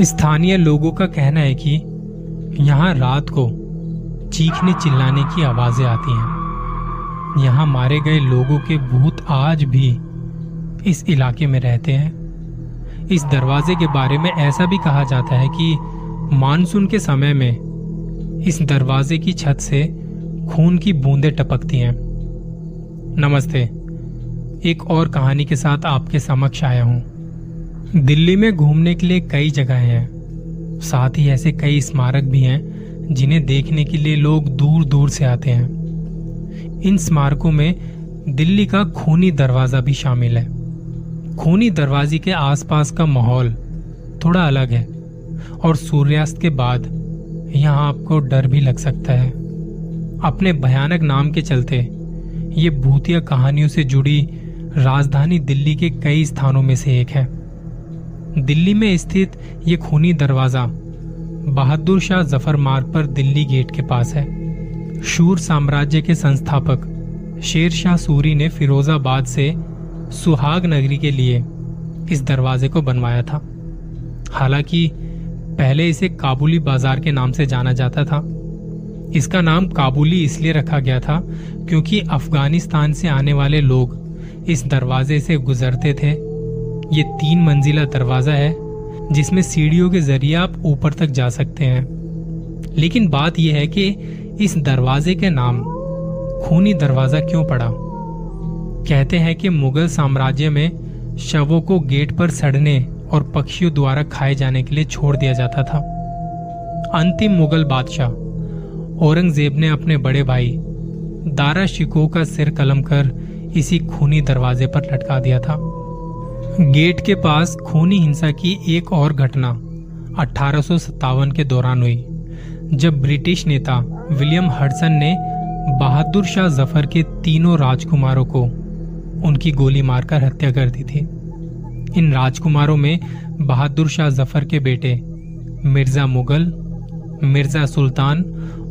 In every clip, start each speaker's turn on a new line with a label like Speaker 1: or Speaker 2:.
Speaker 1: स्थानीय लोगों का कहना है कि यहाँ रात को चीखने चिल्लाने की आवाज़ें आती हैं। यहाँ मारे गए लोगों के भूत आज भी इस इलाके में रहते हैं। इस दरवाजे के बारे में ऐसा भी कहा जाता है कि मानसून के समय में इस दरवाजे की छत से खून की बूंदें टपकती हैं। नमस्ते। एक और कहानी के साथ आपके समक्ष आया हूँ। दिल्ली में घूमने के लिए कई जगह हैं। साथ ही ऐसे कई स्मारक भी हैं, जिन्हें देखने के लिए लोग दूर दूर से आते हैं। इन स्मारकों में दिल्ली का खूनी दरवाज़ा भी शामिल है। खूनी दरवाजे के आसपास का माहौल थोड़ा अलग है, और सूर्यास्त के बाद यहाँ आपको डर भी लग सकता है। अपने भयानक नाम के चलते ये भूतिया कहानियों से जुड़ी राजधानी दिल्ली के कई स्थानों में से एक है। दिल्ली में स्थित ये खूनी दरवाज़ा बहादुर शाह ज़फ़र मार्ग पर दिल्ली गेट के पास है। शूर साम्राज्य के संस्थापक शेर शाह सूरी ने फिरोजाबाद से सुहाग नगरी के लिए इस दरवाजे को बनवाया था। हालाँकि पहले इसे काबुली बाज़ार के नाम से जाना जाता था। इसका नाम काबुली इसलिए रखा गया था क्योंकि अफ़गानिस्तान से आने वाले लोग इस दरवाजे से गुजरते थे ये तीन मंजिला दरवाज़ा है, जिसमें सीढ़ियों के ज़रिए आप ऊपर तक जा सकते हैं। लेकिन बात यह है कि इस दरवाजे के नाम खूनी दरवाज़ा क्यों पड़ा? कहते हैं कि मुगल साम्राज्य में शवों को गेट पर सड़ने और पक्षियों द्वारा खाए जाने के लिए छोड़ दिया जाता था। अंतिम मुगल बादशाह औरंगज़ेब ने अपने बड़े भाई दारा शिको का सिर कलम कर इसी खूनी दरवाजे पर लटका दिया था। गेट के पास खूनी हिंसा की एक और घटना अठारह के दौरान हुई, जब ब्रिटिश नेता विलियम हडसन ने बहादुर शाह ज़फ़र के तीनों राजकुमारों को उनकी गोली मारकर हत्या कर दी थी। इन राजकुमारों में बहादुर शाह ज़फ़र के बेटे मिर्ज़ा मुगल, मिर्ज़ा सुल्तान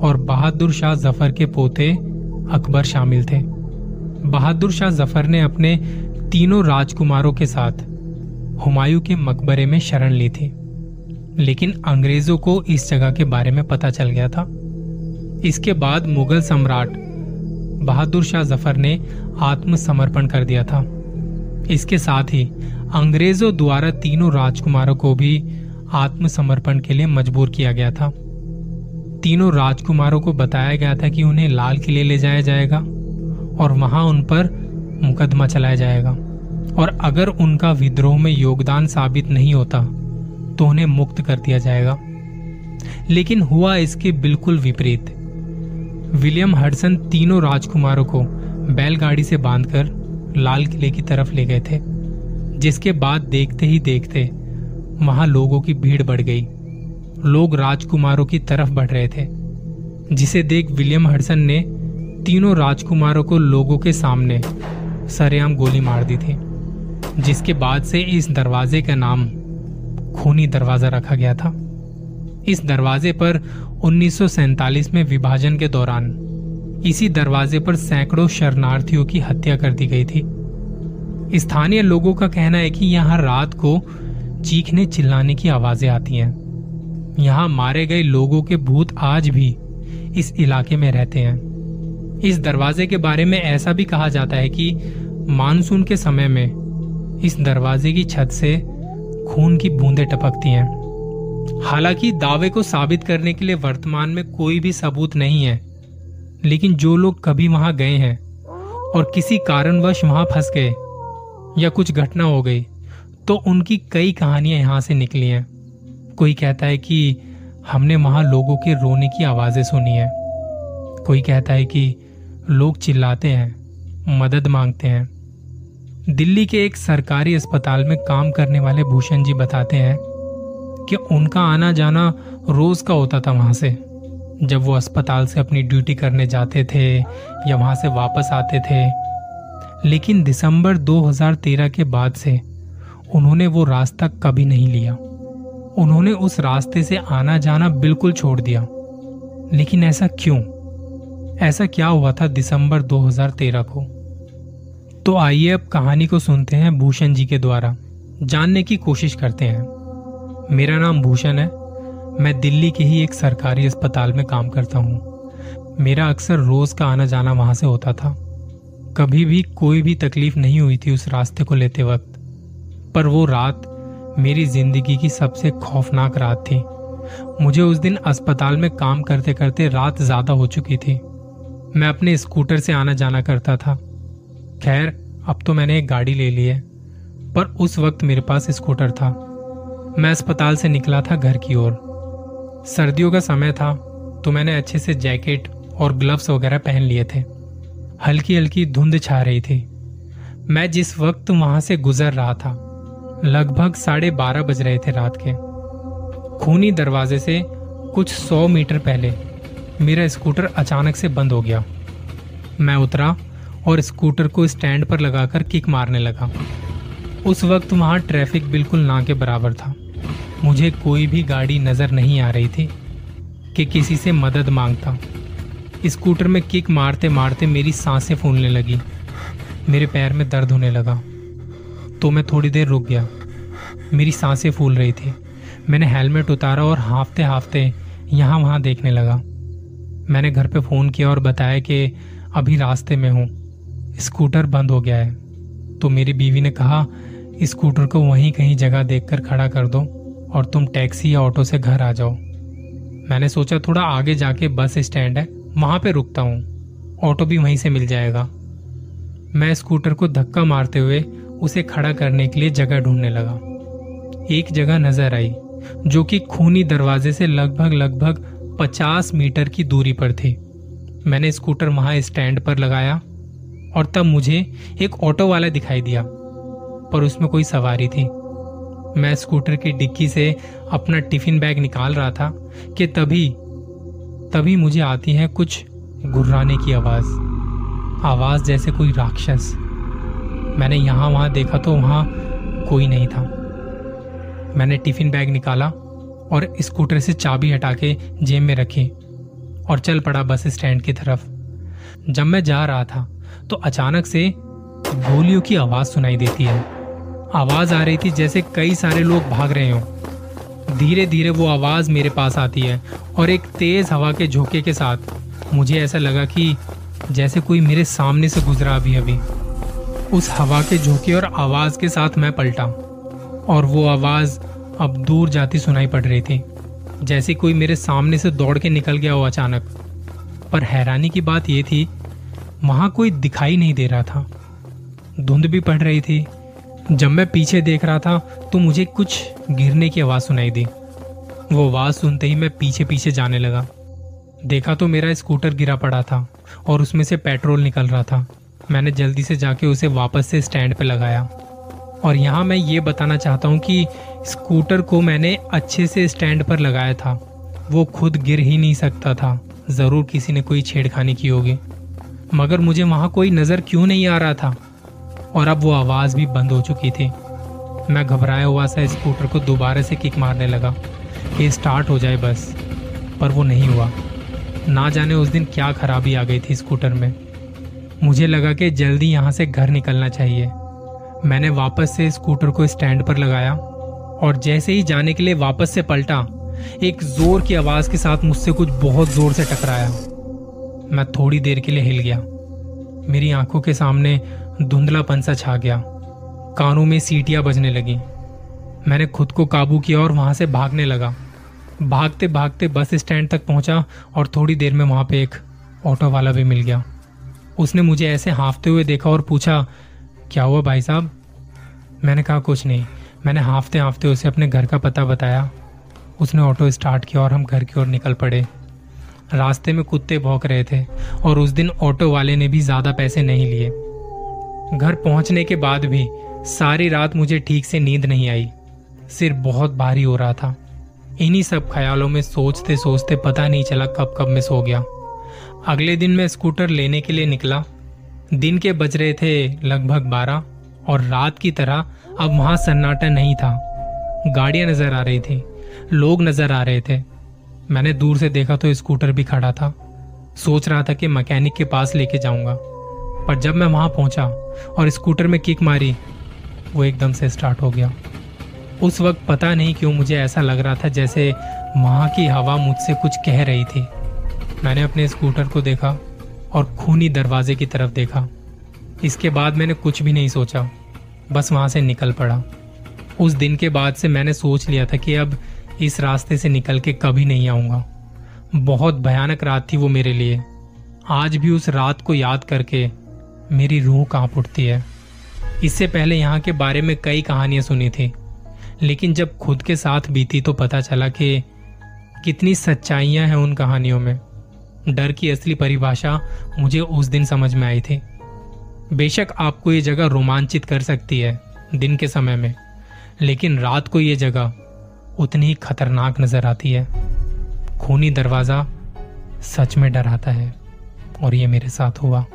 Speaker 1: और बहादुर शाह ज़फ़र के पोते अकबर शामिल थे। बहादुर शाह ज़फ़र ने अपने तीनों राजकुमारों के साथ हुमायूं के मकबरे में शरण ली थी। लेकिन अंग्रेज़ों को इस जगह के बारे में पता चल गया था। इसके बाद मुगल सम्राट बहादुर शाह ज़फ़र ने आत्मसमर्पण कर दिया था। इसके साथ ही अंग्रेज़ों द्वारा तीनों राजकुमारों को भी आत्मसमर्पण के लिए मजबूर किया गया था। तीनों राजकुमारों को बताया गया था कि उन्हें लाल किले ले जाया जाएगा और वहाँ उन पर मुकदमा चलाया जाएगा। और अगर उनका विद्रोह में योगदान साबित नहीं होता तो उन्हें मुक्त कर दिया जाएगा। लेकिन हुआ इसके बिल्कुल विपरीत। विलियम हडसन तीनों राजकुमारों को बैलगाड़ी से बांधकर लाल किले की तरफ़ ले गए थे, जिसके बाद देखते ही देखते वहाँ लोगों की भीड़ बढ़ गई। लोग राजकुमारों की तरफ़ बढ़ रहे थे, जिसे देख विलियम हडसन ने तीनों राजकुमारों को लोगों के सामने सरेआम गोली मार दी थी, जिसके बाद से इस दरवाजे का नाम खूनी दरवाज़ा रखा गया था। इस दरवाजे पर उन्नीस में विभाजन के दौरान इसी दरवाजे पर सैकड़ों शरणार्थियों की हत्या कर दी गई थी। स्थानीय लोगों का कहना है कि यहाँ रात को चीखने चिल्लाने की आवाज़ें आती हैं। यहाँ मारे गए लोगों के भूत आज भी इस इलाके में रहते हैं। इस दरवाजे के बारे में ऐसा भी कहा जाता है कि मानसून के समय में इस दरवाजे की छत से खून की बूंदें टपकती हैं। हालाँकि दावे को साबित करने के लिए वर्तमान में कोई भी सबूत नहीं है, लेकिन जो लोग कभी वहाँ गए हैं और किसी कारणवश वहाँ फंस गए या कुछ घटना हो गई तो उनकी कई कहानियाँ यहाँ से निकली हैं। कोई कहता है कि हमने वहाँ लोगों के रोने की आवाज़ें सुनी है। कोई कहता है कि लोग चिल्लाते हैं, मदद मांगते हैं। दिल्ली के एक सरकारी अस्पताल में काम करने वाले भूषण जी बताते हैं कि उनका आना जाना रोज का होता था वहाँ से। जब वो अस्पताल से अपनी ड्यूटी करने जाते थे या वहाँ से वापस आते थे। लेकिन दिसंबर 2013 के बाद से उन्होंने वो रास्ता कभी नहीं लिया। उन्होंने उस रास्ते से आना जाना बिल्कुल छोड़ दिया। लेकिन ऐसा क्यों? ऐसा क्या हुआ था दिसंबर 2013 को? तो आइए अब कहानी को सुनते हैं भूषण जी के द्वारा। जानने की कोशिश करते हैं। मेरा नाम भूषण है। मैं दिल्ली के ही एक सरकारी अस्पताल में काम करता हूँ। मेरा अक्सर रोज का आना जाना वहाँ से होता था। कभी भी कोई भी तकलीफ़ नहीं हुई थी उस रास्ते को लेते वक्त। पर वो रात मेरी ज़िंदगी की सबसे खौफनाक रात थी। मुझे उस दिन अस्पताल में काम करते करते रात ज़्यादा हो चुकी थी। मैं अपने स्कूटर से आना जाना करता था। खैर, अब तो मैंने एक गाड़ी ले ली है, पर उस वक्त मेरे पास स्कूटर था। मैं अस्पताल से निकला था घर की ओर। सर्दियों का समय था तो मैंने अच्छे से जैकेट और ग्लव्स वगैरह पहन लिए थे। हल्की हल्की धुंध छा रही थी। मैं जिस वक्त वहाँ से गुजर रहा था, लगभग साढ़े बारह बज रहे थे रात के। खूनी दरवाजे से कुछ सौ मीटर पहले मेरा स्कूटर अचानक से बंद हो गया। मैं उतरा और स्कूटर को स्टैंड पर लगाकर किक मारने लगा। उस वक्त वहाँ ट्रैफ़िक बिल्कुल ना के बराबर था। मुझे कोई भी गाड़ी नज़र नहीं आ रही थी कि किसी से मदद माँगता। स्कूटर में किक मारते मारते मेरी साँसें फूलने लगी। मेरे पैर में दर्द होने लगा। तो मैं थोड़ी देर रुक गया। मेरी साँसें फूल रही थी। मैंने हेलमेट उतारा और हाफते हाफते यहाँ वहाँ देखने लगा। मैंने घर पे फ़ोन किया और बताया कि अभी रास्ते में हूँ। स्कूटर बंद हो गया है। तो मेरी बीवी ने कहा स्कूटर को वहीं कहीं जगह देखकर खड़ा कर दो और तुम टैक्सी या ऑटो से घर आ जाओ। मैंने सोचा, थोड़ा आगे जाके बस स्टैंड है, वहाँ पे रुकता हूँ। ऑटो भी वहीं से मिल जाएगा। मैं स्कूटर को धक्का मारते हुए उसे खड़ा करने के लिए जगह ढूँढने लगा। एक जगह नज़र आई, जो कि खूनी दरवाजे से लगभग लगभग 50 मीटर की दूरी पर थी। मैंने स्कूटर वहाँ स्टैंड पर लगाया और तब मुझे एक ऑटो वाला दिखाई दिया, पर उसमें कोई सवारी थी। मैं स्कूटर की डिक्की से अपना टिफ़िन बैग निकाल रहा था कि तभी तभी मुझे आती है कुछ गुर्राने की आवाज़। आवाज़ जैसे कोई राक्षस। मैंने यहाँ वहाँ देखा तो वहाँ कोई नहीं था। मैंने टिफ़िन बैग निकाला और स्कूटर से चाबी हटा के जेब में रखी और चल पड़ा बस स्टैंड की तरफ़। जब मैं जा रहा था तो अचानक से गोलियों की आवाज़ सुनाई देती है। आवाज़ आ रही थी जैसे कई सारे लोग भाग रहे हों। धीरे धीरे वो आवाज़ मेरे पास आती है और एक तेज हवा के झोंके के साथ। मुझे ऐसा लगा कि जैसे कोई मेरे सामने से गुजरा अभी अभी। उस हवा के झोंके और आवाज़ के साथ मैं पलटा और वो आवाज़ अब दूर जाती सुनाई पड़ रही थी, जैसे कोई मेरे सामने से दौड़ के निकल गया हो अचानक। पर हैरानी की बात यह थी, वहाँ कोई दिखाई नहीं दे रहा था। धुंध भी पड़ रही थी। जब मैं पीछे देख रहा था तो मुझे कुछ गिरने की आवाज़ सुनाई दी। वो आवाज़ सुनते ही मैं पीछे पीछे जाने लगा। देखा तो मेरा स्कूटर गिरा पड़ा था और उसमें से पेट्रोल निकल रहा था। मैंने जल्दी से जाके उसे वापस से स्टैंड पे लगाया। और यहाँ मैं ये बताना चाहता हूँ कि स्कूटर को मैंने अच्छे से स्टैंड पर लगाया था। वो खुद गिर ही नहीं सकता था। ज़रूर किसी ने कोई छेड़खानी की होगी। मगर मुझे वहाँ कोई नज़र क्यों नहीं आ रहा था? और अब वो आवाज़ भी बंद हो चुकी थी। मैं घबराया हुआ सा स्कूटर को दोबारा से किक मारने लगा कि स्टार्ट हो जाए बस। पर वो नहीं हुआ। ना जाने उस दिन क्या खराबी आ गई थी स्कूटर में। मुझे लगा कि जल्दी यहाँ से घर निकलना चाहिए। मैंने वापस से स्कूटर को स्टैंड पर लगाया और जैसे ही जाने के लिए वापस से पलटा, एक ज़ोर की आवाज़ के साथ मुझसे कुछ बहुत ज़ोर से टकराया। मैं थोड़ी देर के लिए हिल गया। मेरी आँखों के सामने धुंधला पंसा छा गया। कानों में सीटियाँ बजने लगी। मैंने खुद को काबू किया और वहाँ से भागने लगा। भागते भागते बस स्टैंड तक पहुँचा और थोड़ी देर में वहाँ पे एक ऑटो वाला भी मिल गया। उसने मुझे ऐसे हाँफते हुए देखा और पूछा क्या हुआ भाई साहब? मैंने कहा, कुछ नहीं। मैंने हाँफते हाँफते उसे अपने घर का पता बताया। उसने ऑटो स्टार्ट किया और हम घर की ओर निकल पड़े। रास्ते में कुत्ते भौंक रहे थे और उस दिन ऑटो वाले ने भी ज़्यादा पैसे नहीं लिए। घर पहुँचने के बाद भी सारी रात मुझे ठीक से नींद नहीं आई। सिर बहुत भारी हो रहा था। इन्हीं सब ख्यालों में सोचते सोचते पता नहीं चला कब कब मिस हो गया। अगले दिन मैं स्कूटर लेने के लिए निकला। दिन के बज रहे थे लगभग बारह, और रात की तरह अब वहाँ सन्नाटा नहीं था। गाड़ियाँ नज़र आ रही थी, लोग नज़र आ रहे थे। मैंने दूर से देखा तो स्कूटर भी खड़ा था। सोच रहा था कि मैकेनिक के पास लेके जाऊँगा। पर जब मैं वहाँ पहुँचा और स्कूटर में किक मारी, वो एकदम से स्टार्ट हो गया। उस वक्त पता नहीं क्यों मुझे ऐसा लग रहा था जैसे वहाँ की हवा मुझसे कुछ कह रही थी। मैंने अपने स्कूटर को देखा और खूनी दरवाजे की तरफ़ देखा। इसके बाद मैंने कुछ भी नहीं सोचा। बस वहाँ से निकल पड़ा। उस दिन के बाद से मैंने सोच लिया था कि अब इस रास्ते से निकल के कभी नहीं आऊँगा। बहुत भयानक रात थी वो मेरे लिए। आज भी उस रात को याद करके मेरी रूह काँप उठती है। इससे पहले यहाँ के बारे में कई कहानियाँ सुनी थी। लेकिन जब खुद के साथ बीती तो पता चला कि कितनी सच्चाइयाँ हैं उन कहानियों में। डर की असली परिभाषा मुझे उस दिन समझ में आई थी। बेशक आपको ये जगह रोमांचित कर सकती है दिन के समय में, लेकिन रात को ये जगह उतनी ही खतरनाक नज़र आती है। खूनी दरवाज़ा सच में डराता है, और ये मेरे साथ हुआ।